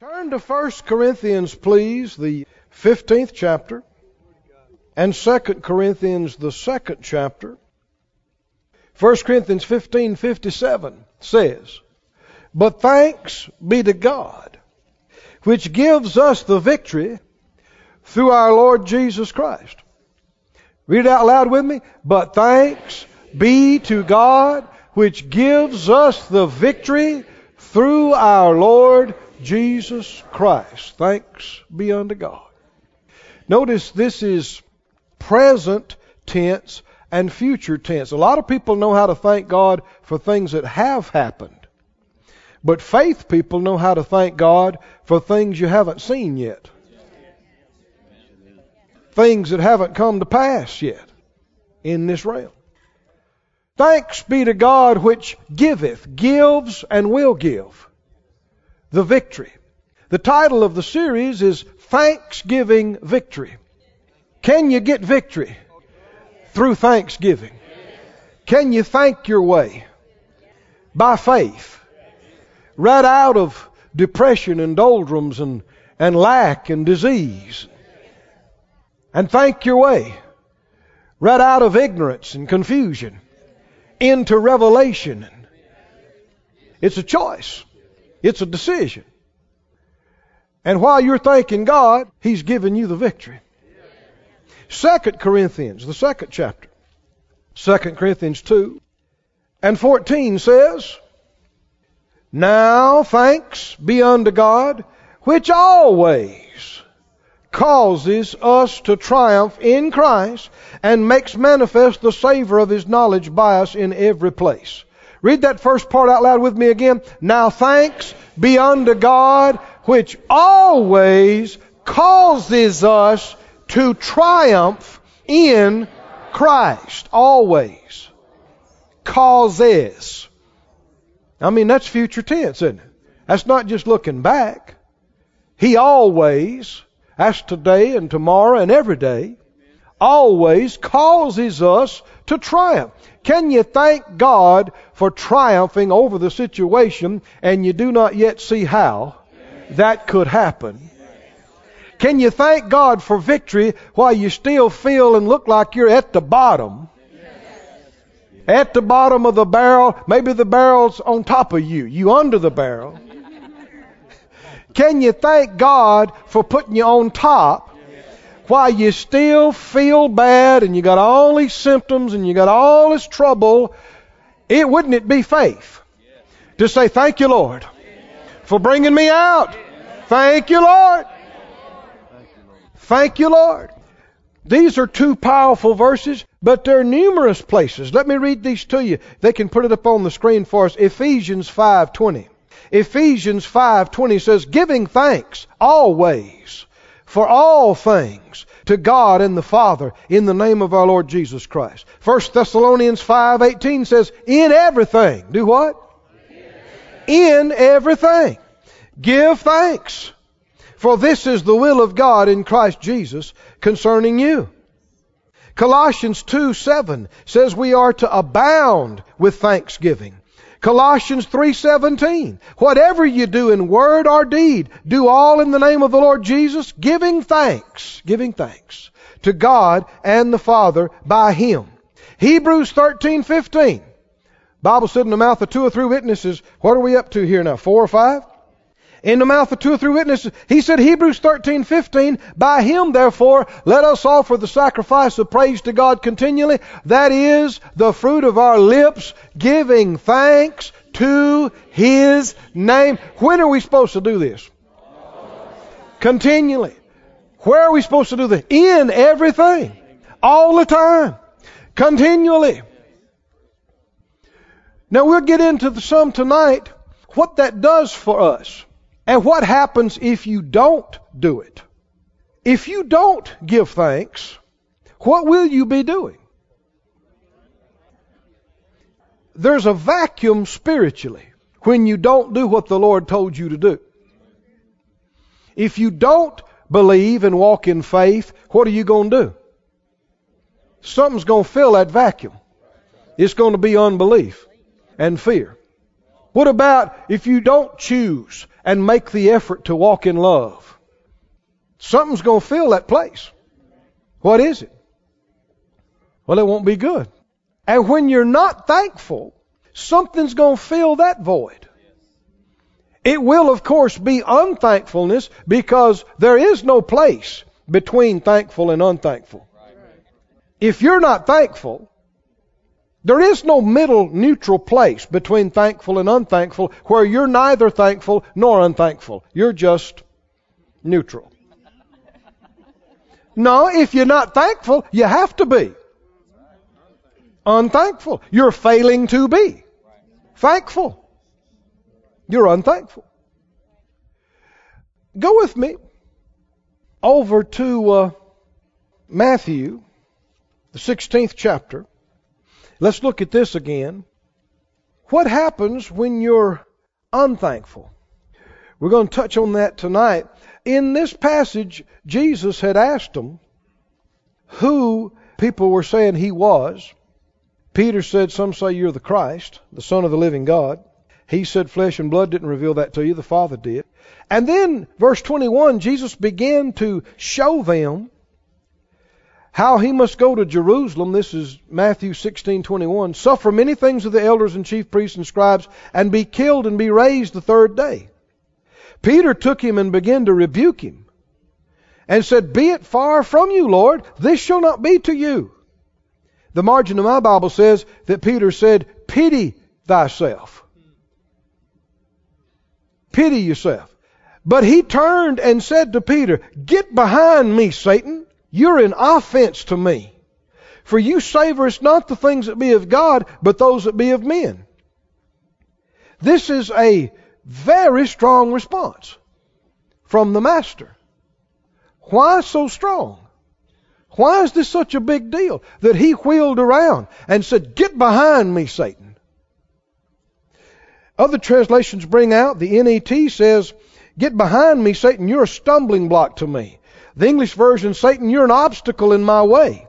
Turn to 1 Corinthians, please, the 15th chapter, and 2 Corinthians, the second chapter. 1 Corinthians 15 57 says, But thanks be to God, which gives us the victory through our Lord Jesus Christ. Read it out loud with me. But thanks be to God, which gives us the victory through our Lord Jesus Christ. Thanks be unto God. Notice this is present tense and future tense. A lot of people know how to thank God for things that have happened. But faith people know how to thank God for things you haven't seen yet. Things that haven't come to pass yet in this realm. Thanks be to God which giveth, gives, and will give the victory. The title of the series is Thanksgiving Victory. Can you get victory through thanksgiving? Can you thank your way by faith? Right out of depression and doldrums and, and lack and disease. And thank your way right out of ignorance and confusion into revelation. It's a choice. It's a decision. And while you're thanking God, He's given you the victory. Second Corinthians, the second chapter. Second Corinthians 2 and 14 says, Now thanks be unto God, which always causes us to triumph in Christ and makes manifest the savor of his knowledge by us in every place. Read that first part out loud with me again. Now thanks be unto God, which always causes us to triumph in Christ. Always. Causes. I mean, that's future tense, isn't it? That's not just looking back. He always, that's today and tomorrow and every day, always causes us to triumph. Can you thank God for triumphing over the situation and you do not yet see how that could happen? Can you thank God for victory while you still feel and look like you're at the bottom? At the bottom of the barrel, maybe the barrel's on top of you, you under the barrel. Can you thank God for putting you on top while you still feel bad and you got all these symptoms and you got all this trouble? It wouldn't it be faith to say thank you, Lord, for bringing me out. Thank you, Lord. Thank you, Lord. These are two powerful verses, but there are numerous places. Let me read these to you. They can put it up on the screen for us. Ephesians 5:20. Ephesians 5:20 says, "Giving thanks always for all things to God and the Father in the name of our Lord Jesus Christ." 1 Thessalonians 5:18 says, "In everything, do what? In everything, give thanks." For this is the will of God in Christ Jesus concerning you. Colossians 2 7 says we are to abound with thanksgiving. Colossians 3:17 Whatever you do in word or deed do all in the name of the Lord Jesus giving thanks giving thanks to God and the Father by him. Hebrews 13:15 Bible said in the mouth of two or three witnesses. What are we up to here now? 4 or 5 in the mouth of two or three witnesses. He said, Hebrews 13, 15, by him therefore let us offer the sacrifice of praise to God continually. That is the fruit of our lips, giving thanks to his name. When are we supposed to do this? Continually. Where are we supposed to do this? In everything. All the time. Continually. Now we'll get into the, some tonight what that does for us. And what happens if you don't do it? If you don't give thanks, what will you be doing? There's a vacuum spiritually when you don't do what the Lord told you to do. If you don't believe and walk in faith, what are you going to do? Something's going to fill that vacuum. It's going to be unbelief and fear. What about if you don't choose and make the effort to walk in love, something's going to fill that place. What is it? Well, it won't be good. And when you're not thankful, something's going to fill that void. It will, of course, be unthankfulness because there is no place between thankful and unthankful. If you're not thankful, there is no middle neutral place between thankful and unthankful where you're neither thankful nor unthankful. You're just neutral. No, if you're not thankful, you have to be unthankful. You're failing to be thankful. You're unthankful. Go with me over to uh, Matthew, the 16th chapter. Let's look at this again. What happens when you're unthankful? We're going to touch on that tonight. In this passage, Jesus had asked them who people were saying he was. Peter said, Some say you're the Christ, the Son of the living God. He said, Flesh and blood didn't reveal that to you, the Father did. And then, verse 21, Jesus began to show them how he must go to Jerusalem. This is Matthew 16:21. Suffer many things of the elders and chief priests and scribes, and be killed and be raised the third day. Peter took him and began to rebuke him, and said, Be it far from you, Lord, this shall not be to you. The margin of my Bible says that Peter said, Pity thyself. Pity yourself. But he turned and said to Peter, Get behind me, Satan. You're an offense to me. For you savorest not the things that be of God, but those that be of men. This is a very strong response from the Master. Why so strong? Why is this such a big deal that he wheeled around and said, Get behind me, Satan? Other translations bring out, the NET says, Get behind me, Satan, you're a stumbling block to me. The English version, Satan, you're an obstacle in my way.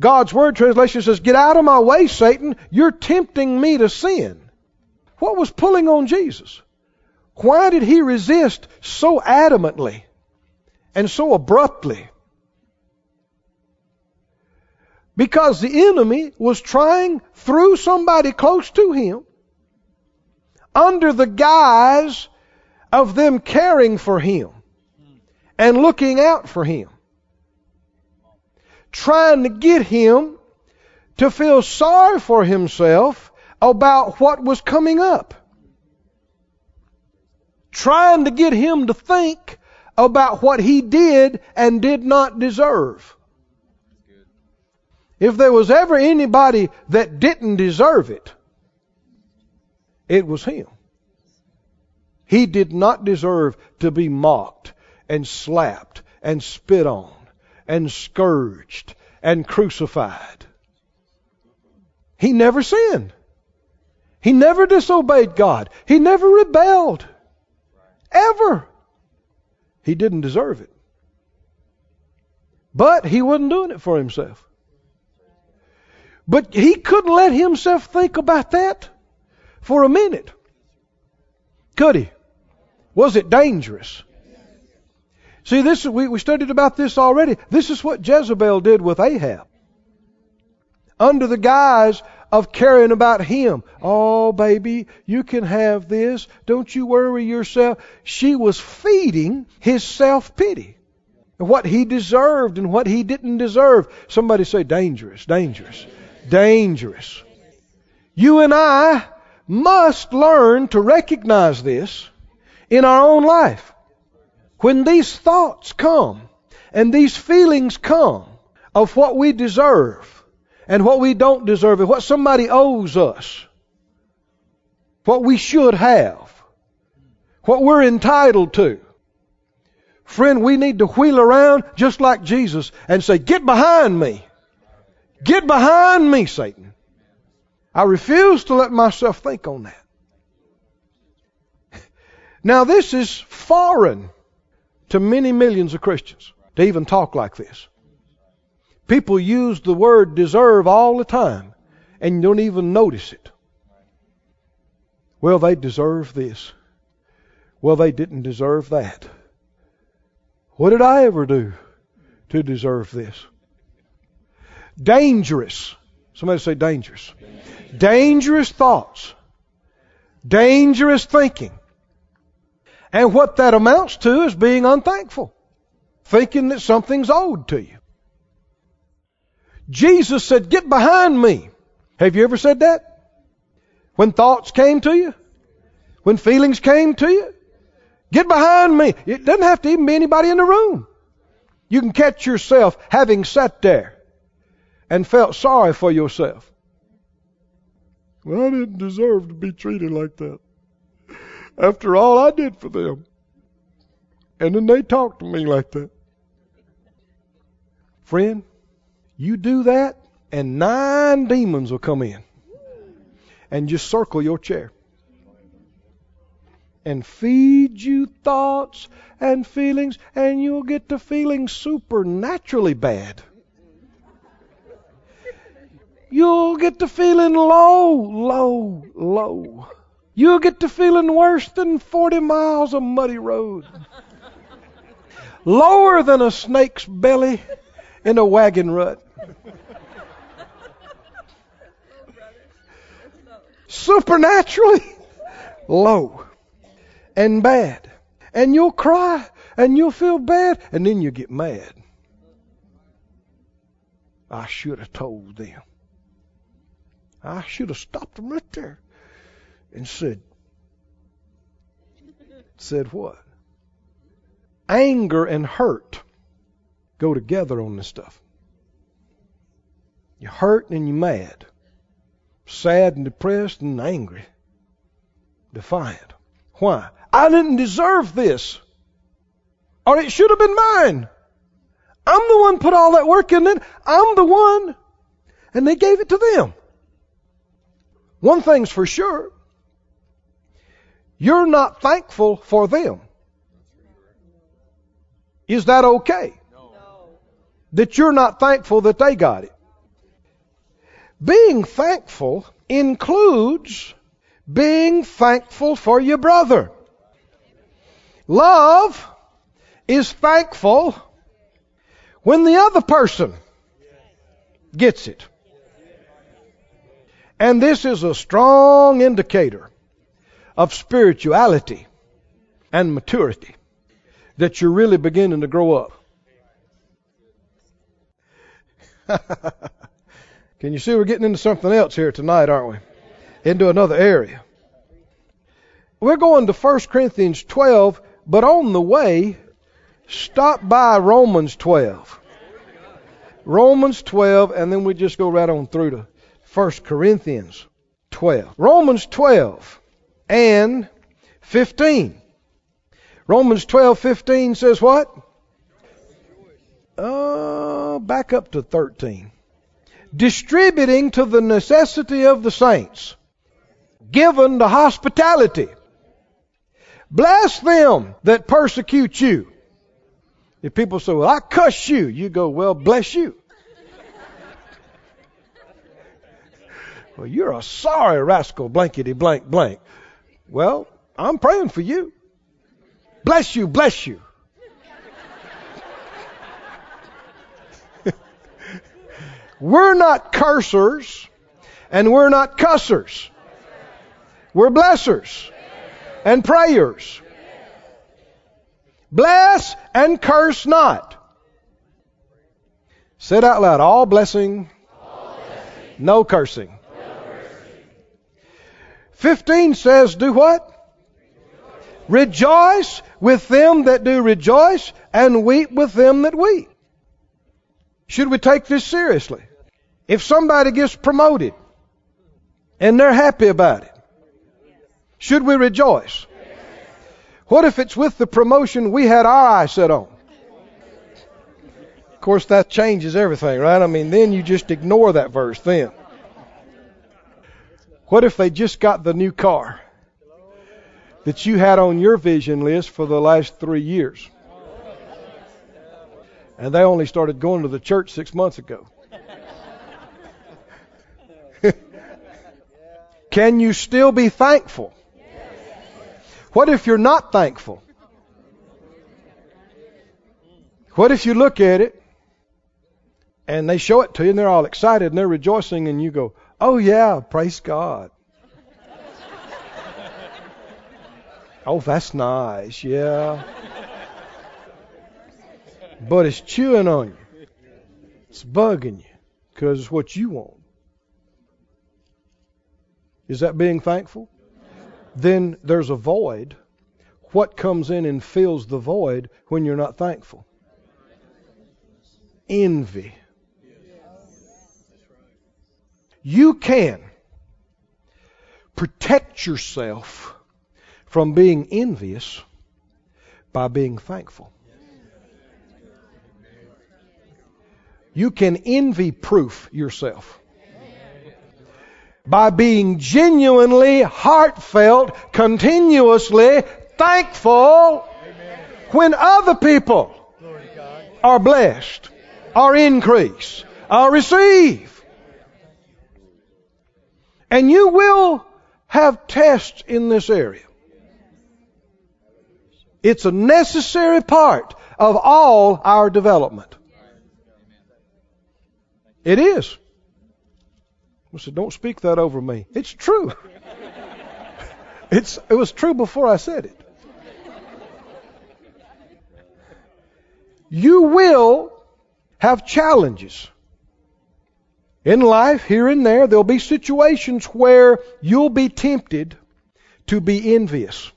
God's Word translation says, Get out of my way, Satan, you're tempting me to sin. What was pulling on Jesus? Why did he resist so adamantly and so abruptly? Because the enemy was trying through somebody close to him, under the guise of them caring for him and looking out for him, trying to get him to feel sorry for himself about what was coming up trying to get him to think about what he did and did not deserve. If there was ever anybody that didn't deserve it, it was him. He did not deserve to be mocked and slapped and spit on and scourged and crucified. He never sinned. He never disobeyed God. He never rebelled. Ever. He didn't deserve it. But he wasn't doing it for himself. But he couldn't let himself think about that for a minute. Could he? Was it dangerous? See, this we, we studied about this already. This is what Jezebel did with Ahab. Under the guise of caring about him. Oh, baby, you can have this. Don't you worry yourself. She was feeding his self pity. What he deserved and what he didn't deserve. Somebody say dangerous, dangerous, dangerous. You and I must learn to recognize this in our own life. When these thoughts come and these feelings come of what we deserve, and what we don't deserve and what somebody owes us, what we should have, what we're entitled to. Friend, we need to wheel around just like Jesus and say, Get behind me. Get behind me, Satan. I refuse to let myself think on that. Now, this is foreign to many millions of Christians to even talk like this. People use the word deserve all the time and you don't even notice it. Well, they deserve this. Well, they didn't deserve that. What did I ever do to deserve this? Dangerous. Somebody say dangerous. Dangerous thoughts. Dangerous thinking. And what that amounts to is being unthankful. Thinking that something's owed to you. Jesus said, Get behind me. Have you ever said that? When thoughts came to you? When feelings came to you? Get behind me. It doesn't have to even be anybody in the room. You can catch yourself having sat there and felt sorry for yourself. Well, I didn't deserve to be treated like that. After all I did for them. And then they talk to me like that. Friend, you do that, and nine demons will come in and just circle your chair and feed you thoughts and feelings, and you'll get to feeling supernaturally bad. You'll get to feeling low, low, low. You'll get to feeling worse than 40 miles of muddy road. Lower than a snake's belly in a wagon rut. Supernaturally low and bad. And you'll cry and you'll feel bad and then you get mad. I should have told them. I should have stopped them right there and said, said what? Anger and hurt go together on this stuff. You're hurt and you're mad. Sad and depressed and angry. Defiant. Why? I didn't deserve this. Or it should have been mine. I'm the one put all that work in it. I'm the one. And they gave it to them. One thing's for sure. You're not thankful for them. Is that okay? That you're not thankful that they got it. Being thankful includes being thankful for your brother. Love is thankful when the other person gets it. And this is a strong indicator of spirituality and maturity that you're really beginning to grow up. Can you see we're getting into something else here tonight, aren't we? Into another area. We're going to 1 Corinthians 12, but on the way, stop by Romans 12. Romans 12, and then we just go right on through to 1 Corinthians 12. Romans 12 and 15. Romans 12:15 says what? Uh, back up to 13. Distributing to the necessity of the saints, given to hospitality. Bless them that persecute you. If people say, Well, I cuss you, you go, Well, bless you. well, you're a sorry rascal, blankety blank blank. Well, I'm praying for you. Bless you, bless you. we're not cursers and we're not cussers. We're blessers and prayers. Bless and curse not. Say it out loud. All blessing, All blessing, no cursing. 15 says, do what? Rejoice with them that do rejoice and weep with them that weep. Should we take this seriously? If somebody gets promoted and they're happy about it, should we rejoice? What if it's with the promotion we had our eye set on? Of course, that changes everything, right? I mean, then you just ignore that verse then. What if they just got the new car that you had on your vision list for the last three years? And they only started going to the church six months ago. Can you still be thankful? What if you're not thankful? What if you look at it and they show it to you and they're all excited and they're rejoicing and you go, oh yeah, praise God. oh, that's nice, yeah. But it's chewing on you. It's bugging you because it's what you want. Is that being thankful? Then there's a void. What comes in and fills the void when you're not thankful? Envy. You can protect yourself from being envious by being thankful. You can envy proof yourself by being genuinely, heartfelt, continuously thankful when other people are blessed, are increased, are receive. And you will have tests in this area. It's a necessary part of all our development. It is. I said, don't speak that over me. It's true. It's, it was true before I said it. You will have challenges. In life, here and there, there'll be situations where you'll be tempted to be envious.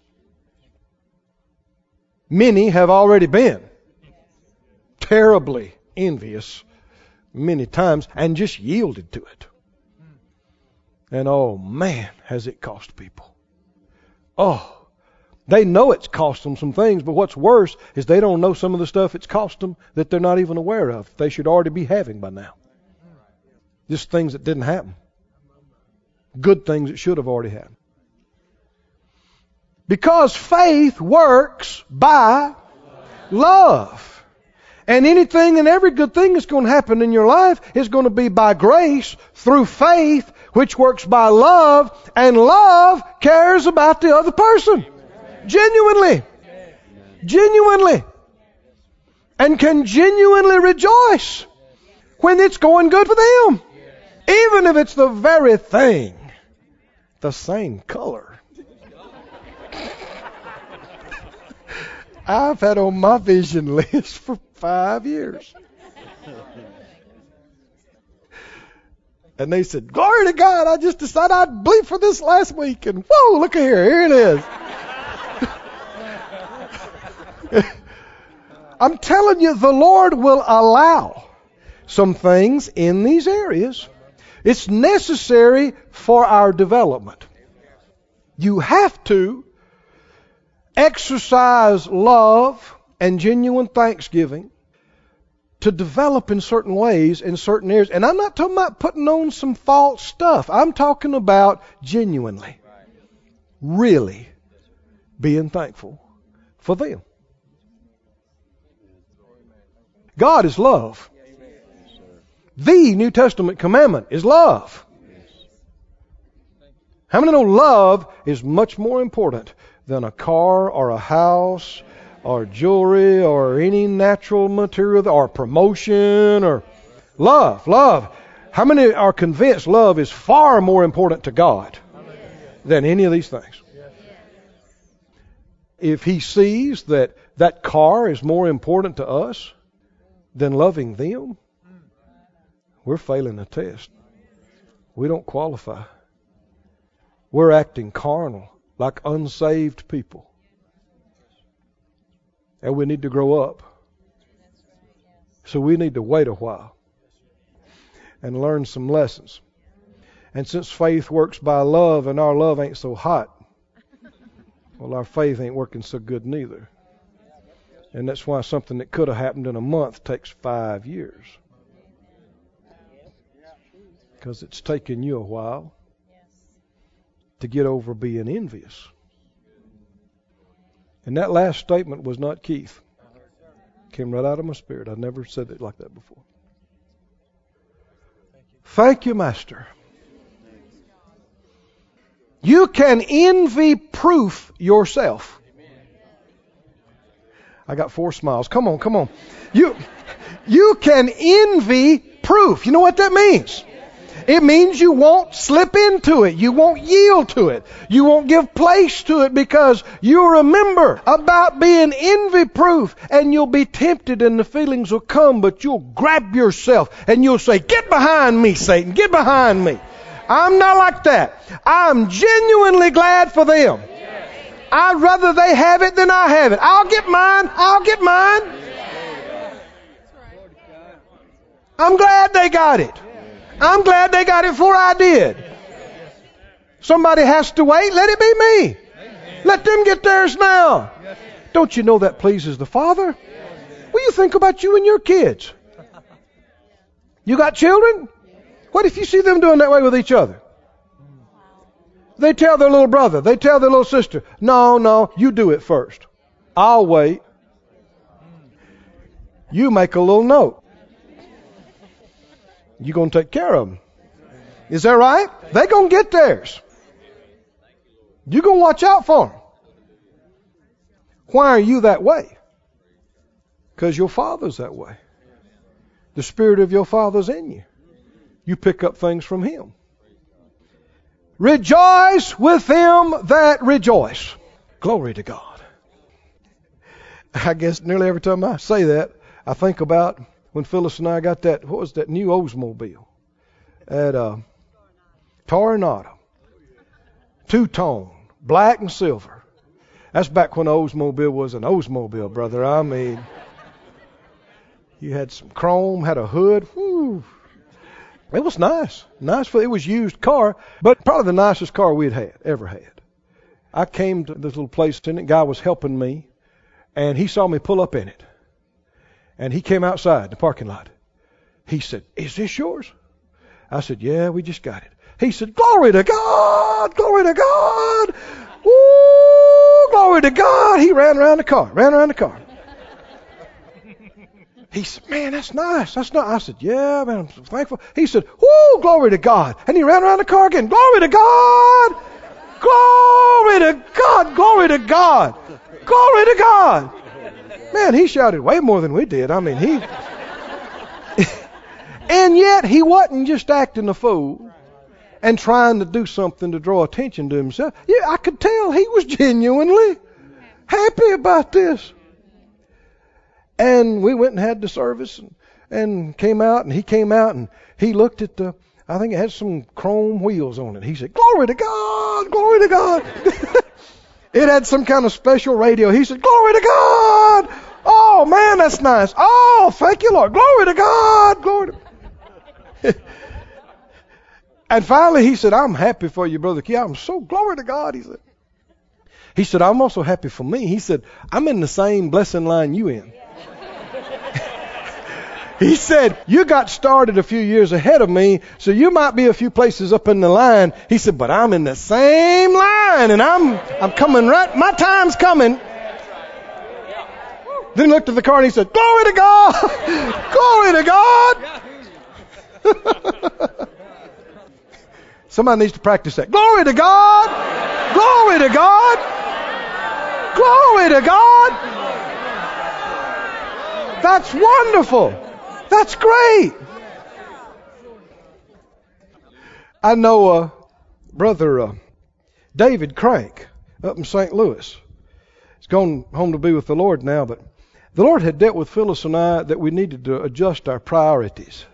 Many have already been terribly envious many times and just yielded to it. And oh man, has it cost people. Oh, they know it's cost them some things, but what's worse is they don't know some of the stuff it's cost them that they're not even aware of. They should already be having by now. Just things that didn't happen. Good things that should have already happened. Because faith works by love. And anything and every good thing that's going to happen in your life is going to be by grace through faith, which works by love, and love cares about the other person. Genuinely. Genuinely. And can genuinely rejoice when it's going good for them. Even if it's the very thing, the same color. I've had on my vision list for five years. And they said, Glory to God, I just decided I'd bleep for this last week. And whoa, look at here, here it is. I'm telling you, the Lord will allow some things in these areas it's necessary for our development. You have to exercise love and genuine thanksgiving to develop in certain ways in certain areas. And I'm not talking about putting on some false stuff. I'm talking about genuinely, really being thankful for them. God is love. The New Testament commandment is love. How many know love is much more important than a car or a house or jewelry or any natural material or promotion or love? Love. How many are convinced love is far more important to God than any of these things? If He sees that that car is more important to us than loving them, we're failing the test. We don't qualify. We're acting carnal, like unsaved people. And we need to grow up. So we need to wait a while and learn some lessons. And since faith works by love and our love ain't so hot, well, our faith ain't working so good neither. And that's why something that could have happened in a month takes five years because it's taken you a while to get over being envious. And that last statement was not Keith. Came right out of my spirit. I've never said it like that before. Thank you, Master. You can envy proof yourself. I got four smiles. Come on, come on. You, you can envy proof. You know what that means? It means you won't slip into it. You won't yield to it. You won't give place to it because you remember about being envy proof and you'll be tempted and the feelings will come, but you'll grab yourself and you'll say, get behind me, Satan. Get behind me. I'm not like that. I'm genuinely glad for them. I'd rather they have it than I have it. I'll get mine. I'll get mine. I'm glad they got it. I'm glad they got it before I did. Somebody has to wait. Let it be me. Let them get theirs now. Don't you know that pleases the Father? What do you think about you and your kids? You got children? What if you see them doing that way with each other? They tell their little brother, they tell their little sister, no, no, you do it first. I'll wait. You make a little note. You're going to take care of them. Is that right? They're going to get theirs. You're going to watch out for them. Why are you that way? Because your father's that way. The spirit of your father's in you. You pick up things from him. Rejoice with them that rejoice. Glory to God. I guess nearly every time I say that, I think about when Phyllis and I got that, what was that new Oldsmobile? At uh, Toronado. Two tone, black and silver. That's back when Oldsmobile was an Oldsmobile, brother. I mean, you had some chrome, had a hood. Whew. It was nice. Nice for it was used car, but probably the nicest car we'd had, ever had. I came to this little place and it, guy was helping me, and he saw me pull up in it. And he came outside the parking lot. He said, Is this yours? I said, Yeah, we just got it. He said, Glory to God! Glory to God! Woo! Glory to God! He ran around the car, ran around the car. He said, Man, that's nice. That's not. I said, Yeah, man, I'm so thankful. He said, Woo, glory to God. And he ran around the car again. Glory to God! Glory to God! Glory to God! Glory to God! Man, he shouted way more than we did. I mean, he. and yet, he wasn't just acting a fool and trying to do something to draw attention to himself. Yeah, I could tell he was genuinely happy about this. And we went and had the service and, and came out, and he came out and he looked at the, I think it had some chrome wheels on it. He said, Glory to God! Glory to God! it had some kind of special radio. He said, Glory to God! Oh, man, that's nice. Oh, thank you, Lord. Glory to God! Glory to And finally he said, I'm happy for you, Brother Key. I'm so glory to God, he said. He said, I'm also happy for me. He said, I'm in the same blessing line you in. He said, You got started a few years ahead of me, so you might be a few places up in the line. He said, But I'm in the same line, and I'm I'm coming right my time's coming. Then he looked at the car and he said, Glory to God! Glory to God! Somebody needs to practice that. Glory to God! Glory to God! Glory to God! That's wonderful. That's great. I know uh, brother uh, David Crank up in St. Louis. He's gone home to be with the Lord now, but the Lord had dealt with Phyllis and I that we needed to adjust our priorities.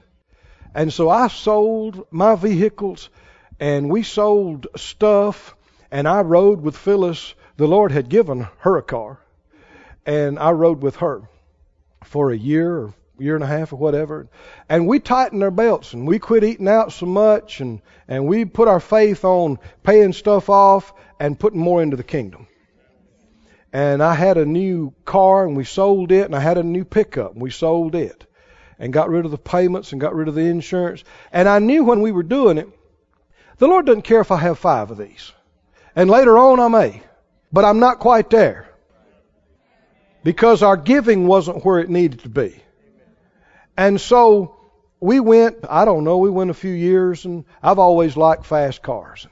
And so I sold my vehicles and we sold stuff and I rode with Phyllis. The Lord had given her a car and I rode with her for a year or year and a half or whatever. And we tightened our belts and we quit eating out so much and, and we put our faith on paying stuff off and putting more into the kingdom. And I had a new car and we sold it and I had a new pickup and we sold it and got rid of the payments and got rid of the insurance. And I knew when we were doing it, the Lord doesn't care if I have five of these. And later on I may. But I'm not quite there. Because our giving wasn't where it needed to be. And so we went, I don't know, we went a few years, and I've always liked fast cars.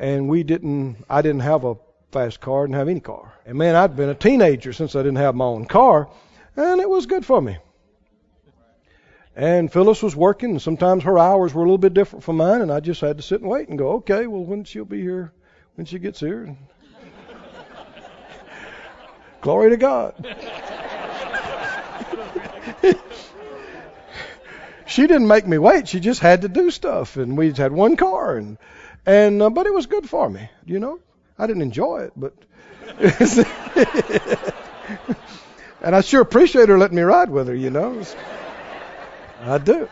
and we didn't. I didn't have a fast car. Didn't have any car. And man, I'd been a teenager since I didn't have my own car, and it was good for me. And Phyllis was working, and sometimes her hours were a little bit different from mine, and I just had to sit and wait and go, okay, well, when she'll be here, when she gets here. Glory to God. she didn't make me wait. She just had to do stuff, and we just had one car, and and uh, but it was good for me. You know, I didn't enjoy it, but and I sure appreciate her letting me ride with her. You know, I do.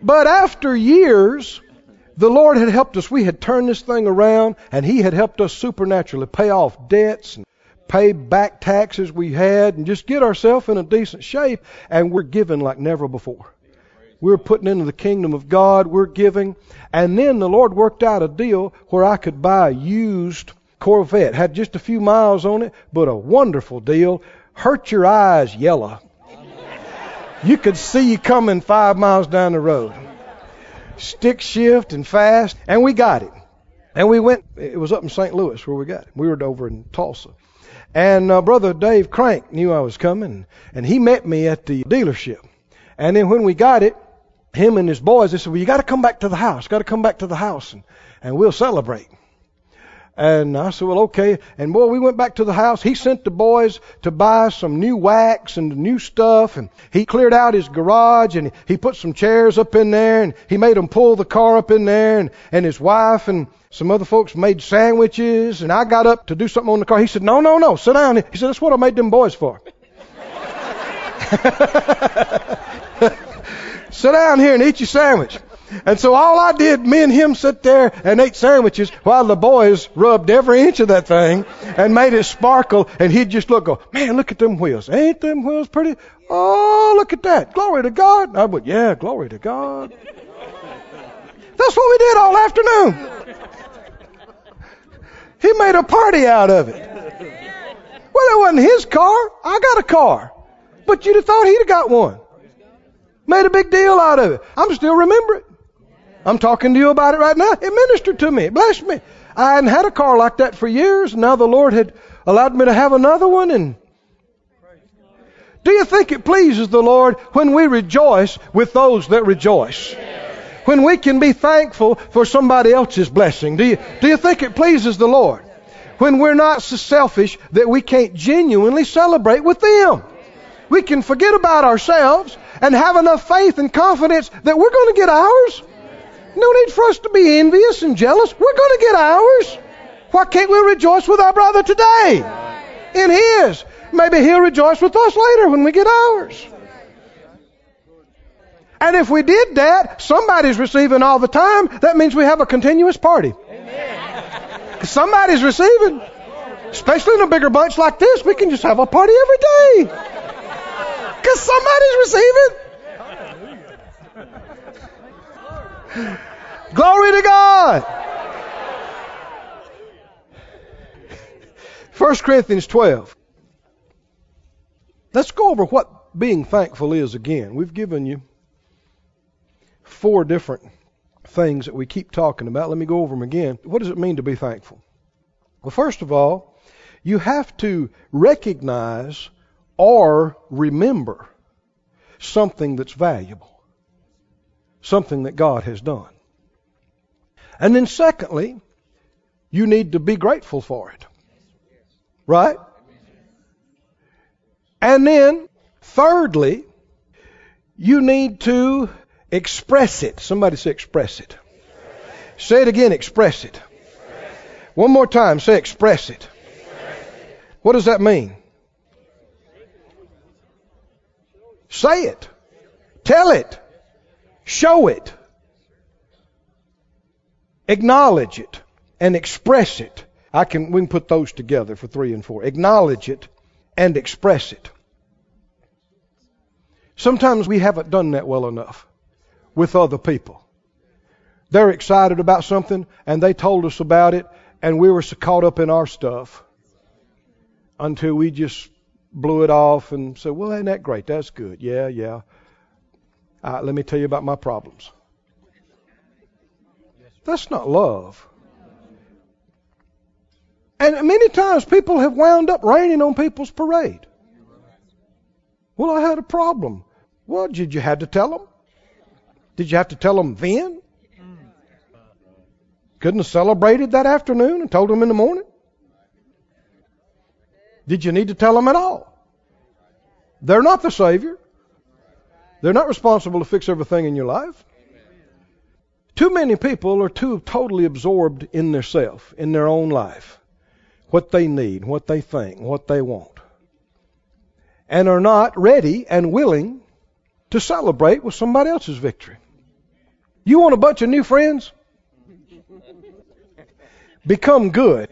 But after years, the Lord had helped us. We had turned this thing around, and He had helped us supernaturally pay off debts and pay back taxes we had and just get ourselves in a decent shape, and we're giving like never before. We're putting into the kingdom of God, we're giving. And then the Lord worked out a deal where I could buy a used Corvette. Had just a few miles on it, but a wonderful deal. Hurt your eyes yellow. You could see you coming five miles down the road. Stick shift and fast, and we got it. And we went, it was up in St. Louis where we got it. We were over in Tulsa. And uh, Brother Dave Crank knew I was coming, and he met me at the dealership. And then when we got it, him and his boys, they said, well, you got to come back to the house. Got to come back to the house, and, and we'll celebrate. And I said, well, okay. And boy, we went back to the house. He sent the boys to buy some new wax and new stuff. And he cleared out his garage and he put some chairs up in there and he made them pull the car up in there. And, and his wife and some other folks made sandwiches. And I got up to do something on the car. He said, no, no, no, sit down. He said, that's what I made them boys for. sit down here and eat your sandwich. And so all I did, me and him sit there and ate sandwiches while the boys rubbed every inch of that thing and made it sparkle. And he'd just look, go, man, look at them wheels. Ain't them wheels pretty? Oh, look at that. Glory to God. And I went, yeah, glory to God. That's what we did all afternoon. He made a party out of it. Well, it wasn't his car. I got a car. But you'd have thought he'd have got one. Made a big deal out of it. I'm still remember it. I'm talking to you about it right now. It ministered to me. It blessed me. I hadn't had a car like that for years. Now the Lord had allowed me to have another one and do you think it pleases the Lord when we rejoice with those that rejoice? When we can be thankful for somebody else's blessing. Do you, do you think it pleases the Lord? When we're not so selfish that we can't genuinely celebrate with them. We can forget about ourselves and have enough faith and confidence that we're going to get ours. No need for us to be envious and jealous. We're going to get ours. Why can't we rejoice with our brother today? In his. Maybe he'll rejoice with us later when we get ours. And if we did that, somebody's receiving all the time. That means we have a continuous party. Somebody's receiving. Especially in a bigger bunch like this, we can just have a party every day. Because somebody's receiving. Glory to God. 1 Corinthians 12. Let's go over what being thankful is again. We've given you four different things that we keep talking about. Let me go over them again. What does it mean to be thankful? Well, first of all, you have to recognize or remember something that's valuable something that God has done. And then, secondly, you need to be grateful for it. Right? And then, thirdly, you need to express it. Somebody say express it. Say it again, express it. One more time, say express it. What does that mean? Say it. Tell it. Show it. Acknowledge it and express it. I can we can put those together for three and four. Acknowledge it and express it. Sometimes we haven't done that well enough with other people. They're excited about something and they told us about it and we were so caught up in our stuff until we just blew it off and said, well, ain't that great? That's good. Yeah, yeah. Uh, let me tell you about my problems. That's not love. And many times people have wound up raining on people's parade. Well, I had a problem. Well, did you have to tell them? Did you have to tell them then? Couldn't have celebrated that afternoon and told them in the morning? Did you need to tell them at all? They're not the Savior. They're not responsible to fix everything in your life. Too many people are too totally absorbed in their self, in their own life, what they need, what they think, what they want, and are not ready and willing to celebrate with somebody else's victory. You want a bunch of new friends? Become good.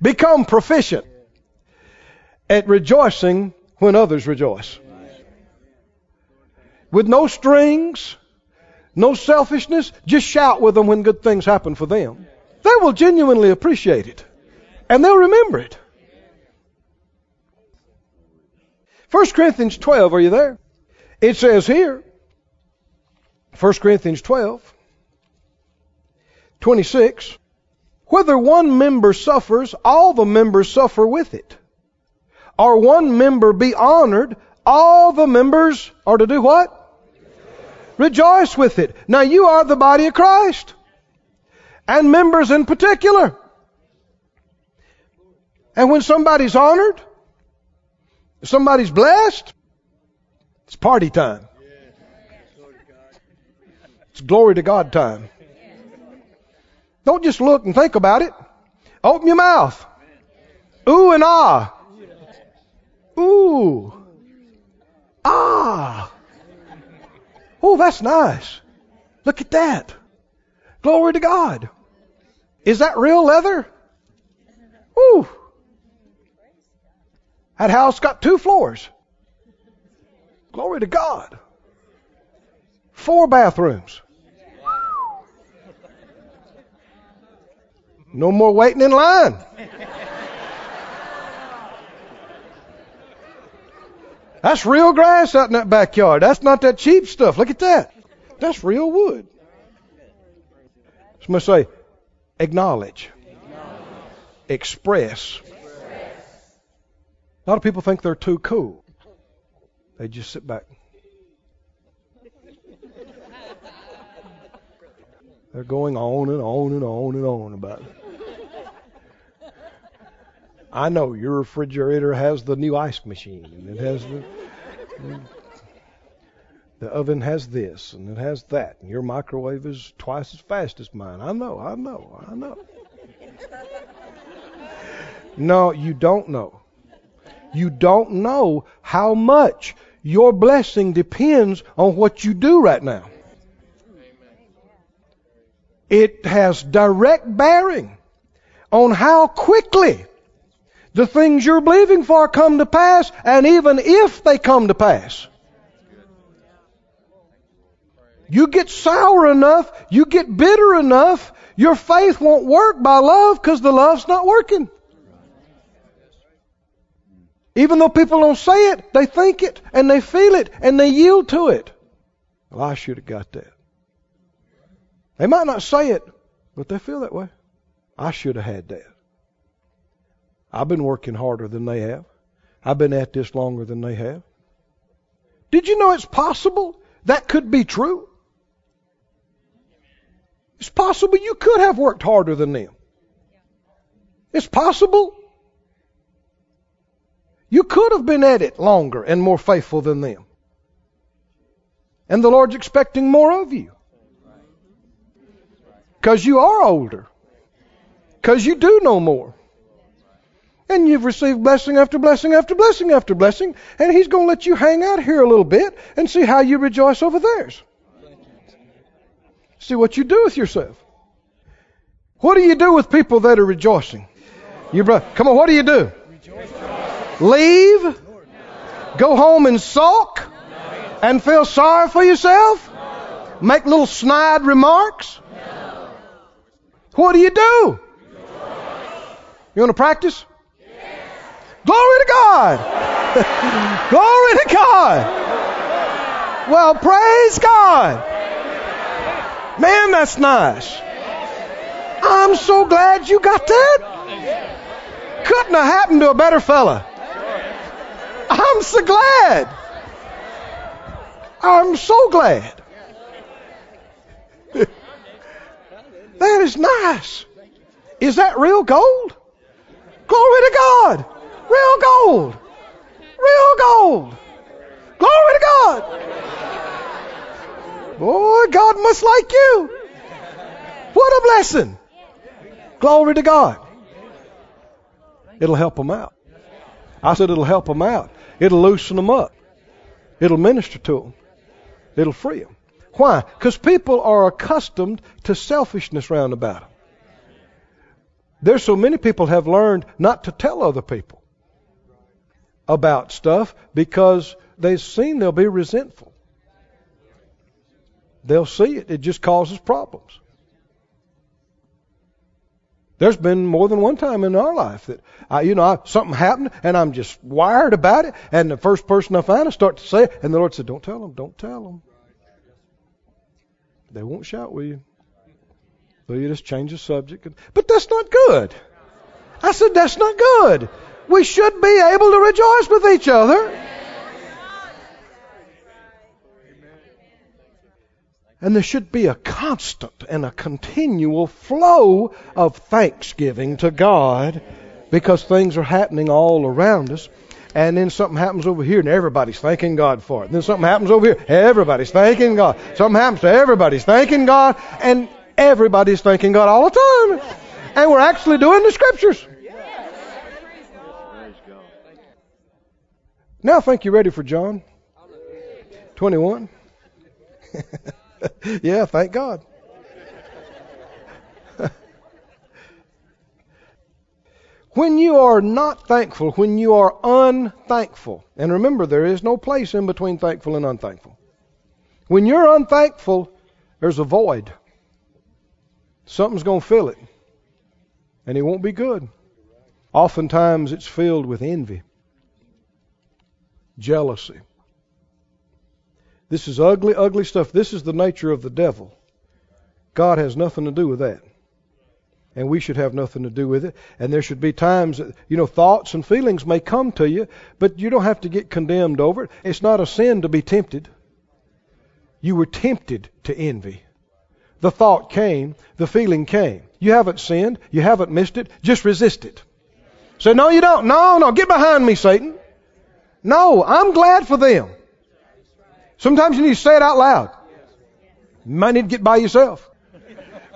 Become proficient at rejoicing when others rejoice. With no strings, no selfishness, just shout with them when good things happen for them. They will genuinely appreciate it. And they'll remember it. 1 Corinthians 12, are you there? It says here, 1 Corinthians 12, 26, whether one member suffers, all the members suffer with it. Or one member be honored, all the members are to do what? Rejoice with it. Now you are the body of Christ. And members in particular. And when somebody's honored, somebody's blessed, it's party time. It's glory to God time. Don't just look and think about it. Open your mouth. Ooh and ah. Ooh. Ah. Oh, that's nice. Look at that. Glory to God. Is that real leather? Ooh. That house got two floors. Glory to God. Four bathrooms. No more waiting in line. That's real grass out in that backyard. That's not that cheap stuff. Look at that. That's real wood. Somebody say, acknowledge, express. A lot of people think they're too cool. They just sit back. They're going on and on and on and on about it. I know your refrigerator has the new ice machine, and it has the the oven has this, and it has that, and your microwave is twice as fast as mine. I know, I know, I know. No, you don't know. You don't know how much your blessing depends on what you do right now. It has direct bearing on how quickly the things you're believing for come to pass, and even if they come to pass. You get sour enough, you get bitter enough, your faith won't work by love because the love's not working. Even though people don't say it, they think it and they feel it and they yield to it. Well, I should have got that. They might not say it, but they feel that way. I should have had that. I've been working harder than they have. I've been at this longer than they have. Did you know it's possible that could be true? It's possible you could have worked harder than them. It's possible. You could have been at it longer and more faithful than them. And the Lord's expecting more of you. Because you are older. Because you do know more. And you've received blessing after blessing after blessing after blessing. And He's going to let you hang out here a little bit and see how you rejoice over theirs. See what you do with yourself. What do you do with people that are rejoicing? You bro- come on, what do you do? Leave? Go home and sulk? And feel sorry for yourself? Make little snide remarks? What do you do? You want to practice? Glory to God! Glory to God! Well, praise God! Man, that's nice. I'm so glad you got that. Couldn't have happened to a better fella. I'm so glad. I'm so glad. that is nice. Is that real gold? Glory to God. Real gold. Real gold. Glory to God. Boy, God must like you. What a blessing. Glory to God. It'll help them out. I said it'll help them out. It'll loosen them up. It'll minister to them. It'll free them. Why? Because people are accustomed to selfishness round about them. There's so many people have learned not to tell other people about stuff because they've seen they'll be resentful. They'll see it. It just causes problems. There's been more than one time in our life that, I, you know, I, something happened and I'm just wired about it. And the first person I find, I start to say it. And the Lord said, Don't tell them, don't tell them. They won't shout with you. So you just change the subject. But that's not good. I said, That's not good. We should be able to rejoice with each other. And there should be a constant and a continual flow of thanksgiving to God because things are happening all around us. And then something happens over here and everybody's thanking God for it. Then something happens over here, everybody's thanking God. Something happens to everybody's thanking God. And everybody's thanking God all the time. And we're actually doing the scriptures. Now I think you're ready for John 21. yeah, thank God. when you are not thankful, when you are unthankful, and remember, there is no place in between thankful and unthankful. When you're unthankful, there's a void. Something's going to fill it, and it won't be good. Oftentimes, it's filled with envy, jealousy, this is ugly, ugly stuff. This is the nature of the devil. God has nothing to do with that. And we should have nothing to do with it. And there should be times that, you know, thoughts and feelings may come to you, but you don't have to get condemned over it. It's not a sin to be tempted. You were tempted to envy. The thought came, the feeling came. You haven't sinned, you haven't missed it, just resist it. Say, no, you don't. No, no, get behind me, Satan. No, I'm glad for them. Sometimes you need to say it out loud. You might need to get by yourself.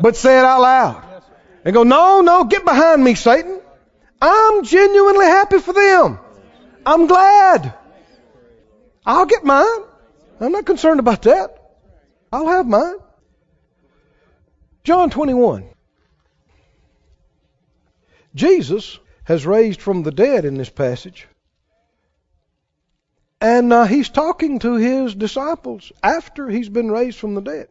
But say it out loud. And go, no, no, get behind me, Satan. I'm genuinely happy for them. I'm glad. I'll get mine. I'm not concerned about that. I'll have mine. John 21. Jesus has raised from the dead in this passage. And uh, he's talking to his disciples after he's been raised from the dead.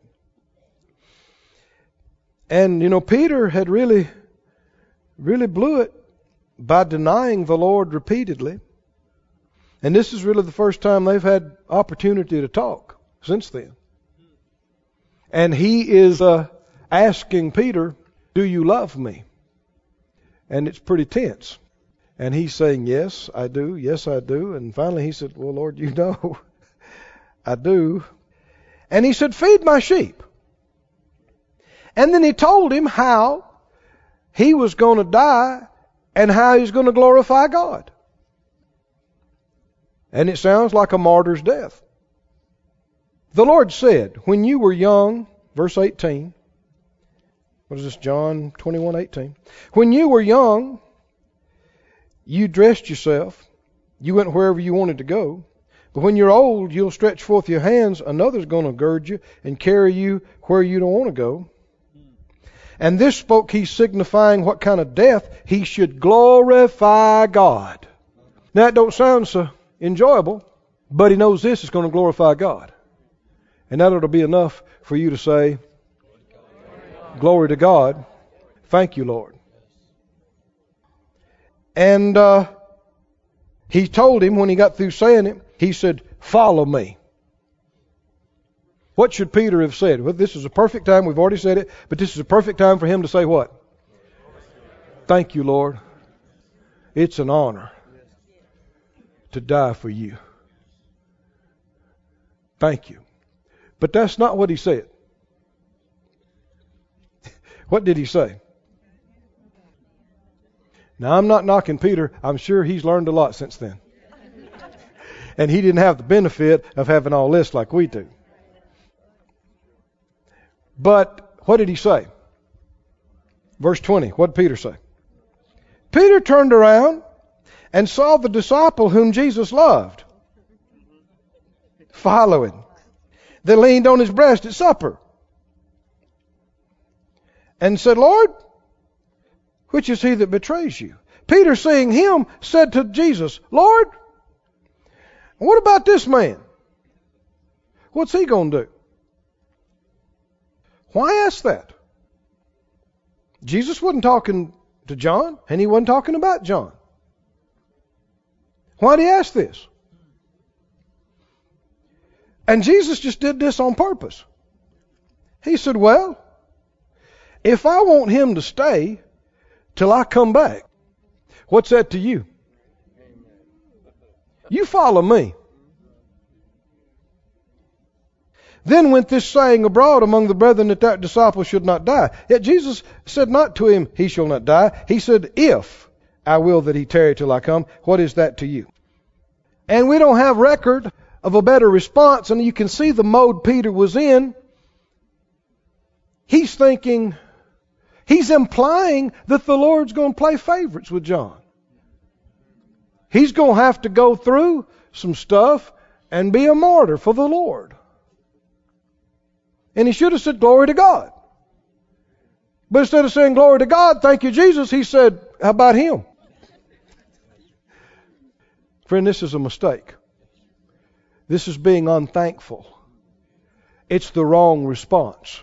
And, you know, Peter had really, really blew it by denying the Lord repeatedly. And this is really the first time they've had opportunity to talk since then. And he is uh, asking Peter, Do you love me? And it's pretty tense. And he's saying, Yes, I do. Yes, I do. And finally he said, Well, Lord, you know I do. And he said, Feed my sheep. And then he told him how he was going to die and how he's going to glorify God. And it sounds like a martyr's death. The Lord said, When you were young, verse 18, what is this, John 21 18? When you were young, you dressed yourself. You went wherever you wanted to go. But when you're old, you'll stretch forth your hands. Another's going to gird you and carry you where you don't want to go. And this spoke he signifying what kind of death he should glorify God. Now it don't sound so enjoyable, but he knows this is going to glorify God. And that ought to be enough for you to say, Glory to God. Thank you, Lord. And uh, he told him when he got through saying it, he said, Follow me. What should Peter have said? Well, this is a perfect time. We've already said it, but this is a perfect time for him to say what? Thank you, Lord. It's an honor to die for you. Thank you. But that's not what he said. What did he say? Now, I'm not knocking Peter. I'm sure he's learned a lot since then. and he didn't have the benefit of having all this like we do. But what did he say? Verse 20. What did Peter say? Peter turned around and saw the disciple whom Jesus loved following, that leaned on his breast at supper, and said, Lord, which is he that betrays you? Peter, seeing him, said to Jesus, Lord, what about this man? What's he going to do? Why ask that? Jesus wasn't talking to John, and he wasn't talking about John. Why did he ask this? And Jesus just did this on purpose. He said, Well, if I want him to stay till I come back, what's that to you? You follow me. Then went this saying abroad among the brethren that that disciple should not die. Yet Jesus said not to him, He shall not die. He said, If I will that he tarry till I come, what is that to you? And we don't have record of a better response, and you can see the mode Peter was in. He's thinking, he's implying that the Lord's going to play favorites with John. He's going to have to go through some stuff and be a martyr for the Lord. And he should have said, Glory to God. But instead of saying, Glory to God, thank you, Jesus, he said, How about him? Friend, this is a mistake. This is being unthankful. It's the wrong response.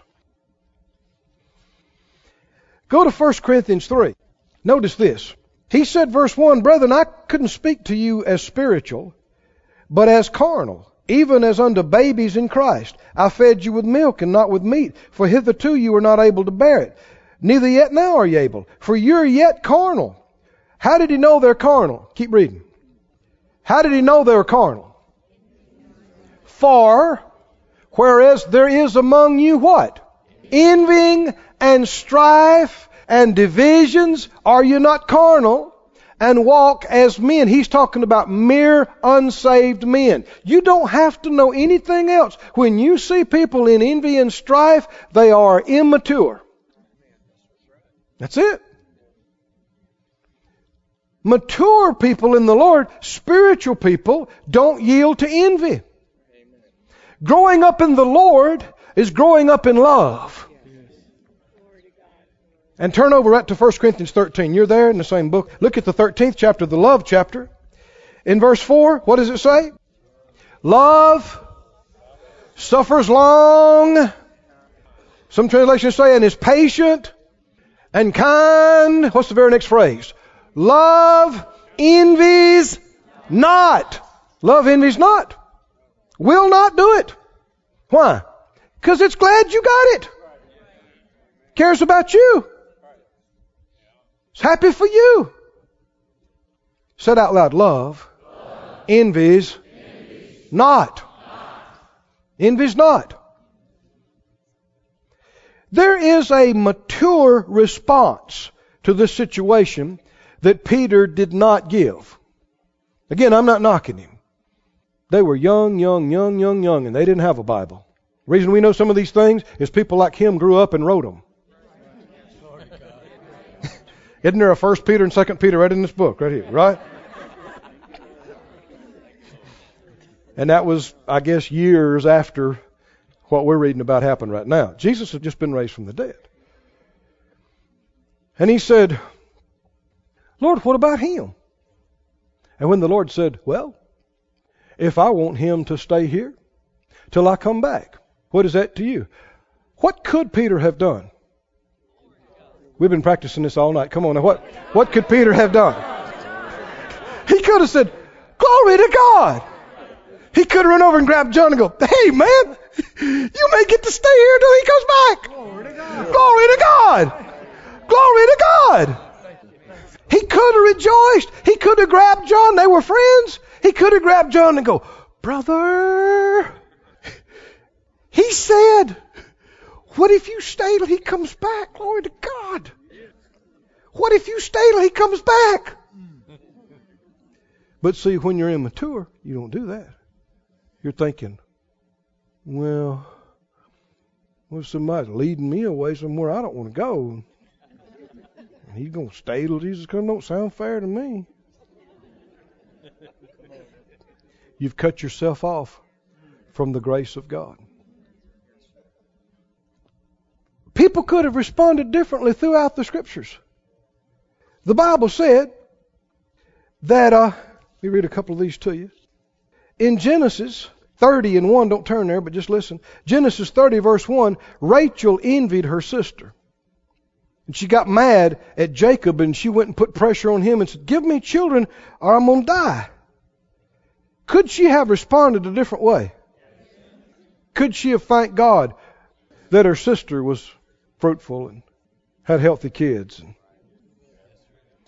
Go to 1 Corinthians 3. Notice this. He said, verse 1, Brethren, I couldn't speak to you as spiritual, but as carnal, even as unto babies in Christ. I fed you with milk and not with meat, for hitherto you were not able to bear it. Neither yet now are ye able, for you're yet carnal. How did he know they're carnal? Keep reading. How did he know they were carnal? For, whereas there is among you what? Envying and strife and divisions, are you not carnal? And walk as men. He's talking about mere unsaved men. You don't have to know anything else. When you see people in envy and strife, they are immature. That's it. Mature people in the Lord, spiritual people, don't yield to envy. Growing up in the Lord is growing up in love. And turn over right to 1 Corinthians 13. You're there in the same book. Look at the 13th chapter, the love chapter. In verse 4, what does it say? Love suffers long. Some translations say, and is patient and kind. What's the very next phrase? Love envies not. Love envies not. Will not do it. Why? Because it's glad you got it. Cares about you. It's happy for you. Said out loud, love, love. envies, envies. Not. not. Envies not. There is a mature response to this situation that Peter did not give. Again, I'm not knocking him. They were young, young, young, young, young, and they didn't have a Bible. Reason we know some of these things is people like him grew up and wrote them. Isn't there a First Peter and Second Peter right in this book, right here, right? And that was, I guess, years after what we're reading about happened right now. Jesus had just been raised from the dead. And he said, Lord, what about him? And when the Lord said, Well, if I want him to stay here till I come back, what is that to you? What could Peter have done? We've been practicing this all night. Come on now. What, what could Peter have done? He could have said, Glory to God. He could have run over and grabbed John and go, Hey man, you may get to stay here till he comes back. Glory to God. Glory to God. Glory to God. He could have rejoiced. He could have grabbed John. They were friends. He could have grabbed John and go, brother. He said, what if you stay till he comes back? Glory to God. What if you stay till he comes back? But see, when you're immature, you don't do that. You're thinking, well, well, somebody's leading me away somewhere I don't want to go. And he's going to stay till Jesus comes. Don't sound fair to me. You've cut yourself off from the grace of God. People could have responded differently throughout the scriptures. The Bible said that, uh, let me read a couple of these to you. In Genesis 30 and 1, don't turn there, but just listen. Genesis 30, verse 1, Rachel envied her sister. And she got mad at Jacob and she went and put pressure on him and said, Give me children or I'm going to die. Could she have responded a different way? Could she have thanked God that her sister was fruitful and had healthy kids?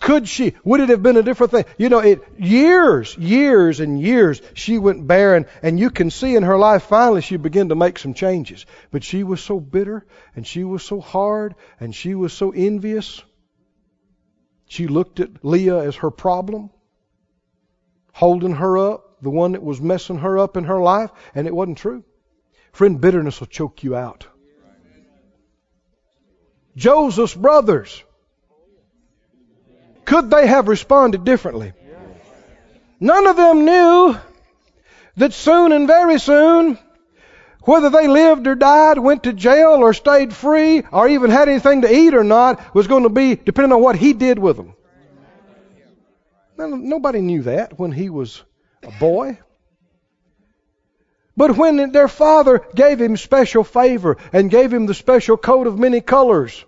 Could she? Would it have been a different thing? You know, it years, years and years she went barren, and you can see in her life finally she began to make some changes. But she was so bitter, and she was so hard, and she was so envious. She looked at Leah as her problem, holding her up, the one that was messing her up in her life, and it wasn't true. Friend, bitterness will choke you out. Joseph's brothers could they have responded differently? None of them knew that soon and very soon, whether they lived or died, went to jail or stayed free, or even had anything to eat or not, was going to be depending on what he did with them. Nobody knew that when he was a boy. But when their father gave him special favor and gave him the special coat of many colors,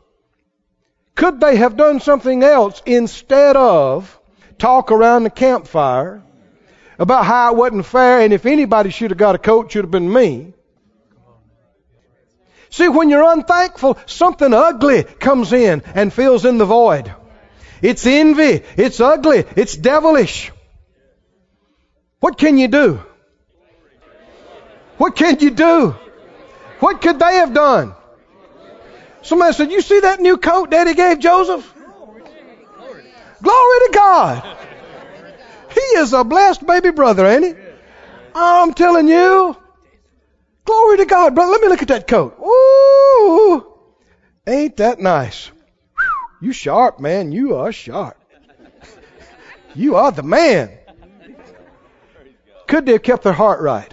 could they have done something else instead of talk around the campfire about how it wasn't fair and if anybody should have got a coat, should have been me? See, when you're unthankful, something ugly comes in and fills in the void. It's envy. It's ugly. It's devilish. What can you do? What can you do? What could they have done? Somebody said, You see that new coat Daddy gave Joseph? Glory to God. He is a blessed baby brother, ain't he? I'm telling you. Glory to God, brother. Let me look at that coat. Ooh. Ain't that nice? You sharp, man. You are sharp. You are the man. Could they have kept their heart right?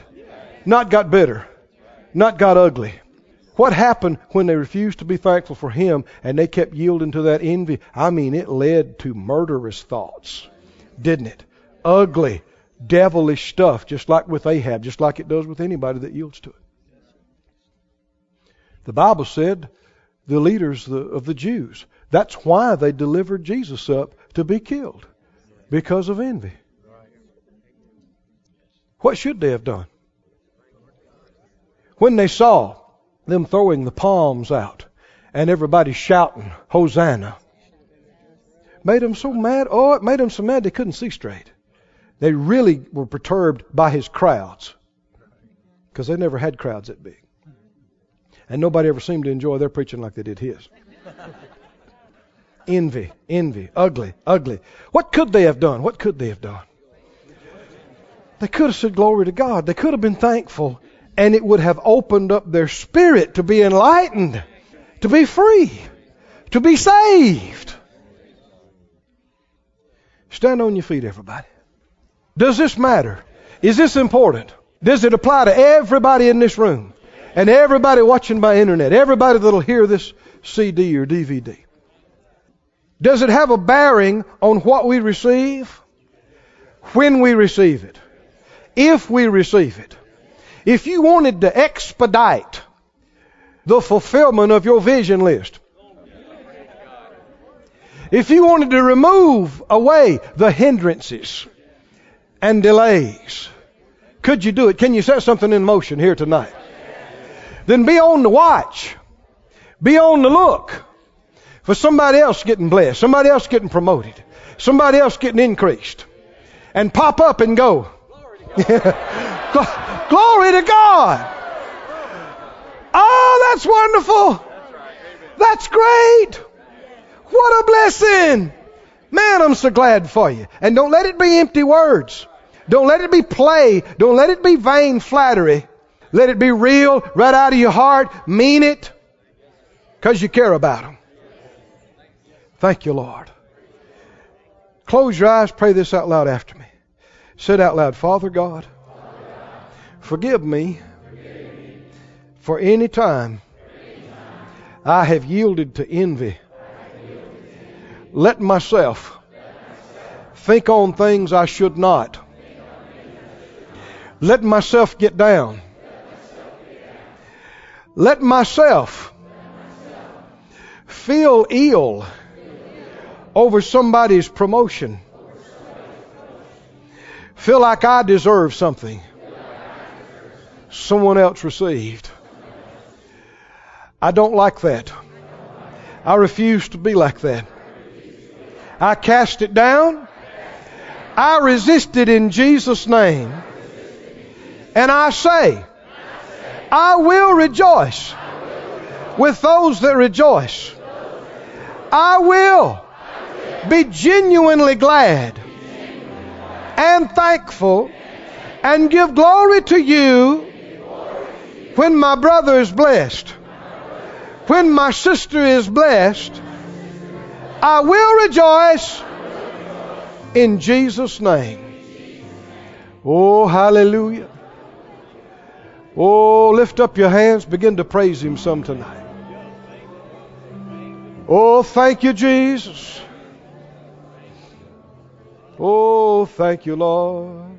Not got bitter. Not got ugly. What happened when they refused to be thankful for him and they kept yielding to that envy? I mean, it led to murderous thoughts, didn't it? Ugly, devilish stuff, just like with Ahab, just like it does with anybody that yields to it. The Bible said the leaders of the Jews, that's why they delivered Jesus up to be killed, because of envy. What should they have done? When they saw them throwing the palms out and everybody shouting, Hosanna. Made them so mad. Oh, it made them so mad they couldn't see straight. They really were perturbed by his crowds because they never had crowds that big. And nobody ever seemed to enjoy their preaching like they did his. envy, envy, ugly, ugly. What could they have done? What could they have done? They could have said glory to God. They could have been thankful and it would have opened up their spirit to be enlightened, to be free, to be saved. Stand on your feet, everybody. Does this matter? Is this important? Does it apply to everybody in this room? And everybody watching by internet, everybody that'll hear this CD or DVD. Does it have a bearing on what we receive? When we receive it? If we receive it? If you wanted to expedite the fulfillment of your vision list, if you wanted to remove away the hindrances and delays, could you do it? Can you set something in motion here tonight? Then be on the watch. Be on the look for somebody else getting blessed, somebody else getting promoted, somebody else getting increased, and pop up and go. Glory to God. Oh, that's wonderful. That's great. What a blessing. Man, I'm so glad for you. And don't let it be empty words. Don't let it be play. Don't let it be vain flattery. Let it be real, right out of your heart. Mean it. Because you care about them. Thank you, Lord. Close your eyes. Pray this out loud after me. Say it out loud, Father God, forgive me for any time I have yielded to envy. Let myself think on things I should not. Let myself get down. Let myself feel ill over somebody's promotion. Feel like I deserve something someone else received. I don't like that. I refuse to be like that. I cast it down. I resist it in Jesus' name. And I say, I will rejoice with those that rejoice. I will be genuinely glad and thankful and give glory to you when my brother is blessed. When my sister is blessed, I will rejoice in Jesus' name. Oh, hallelujah. Oh, lift up your hands, begin to praise Him some tonight. Oh, thank you, Jesus. Oh, thank you, Lord.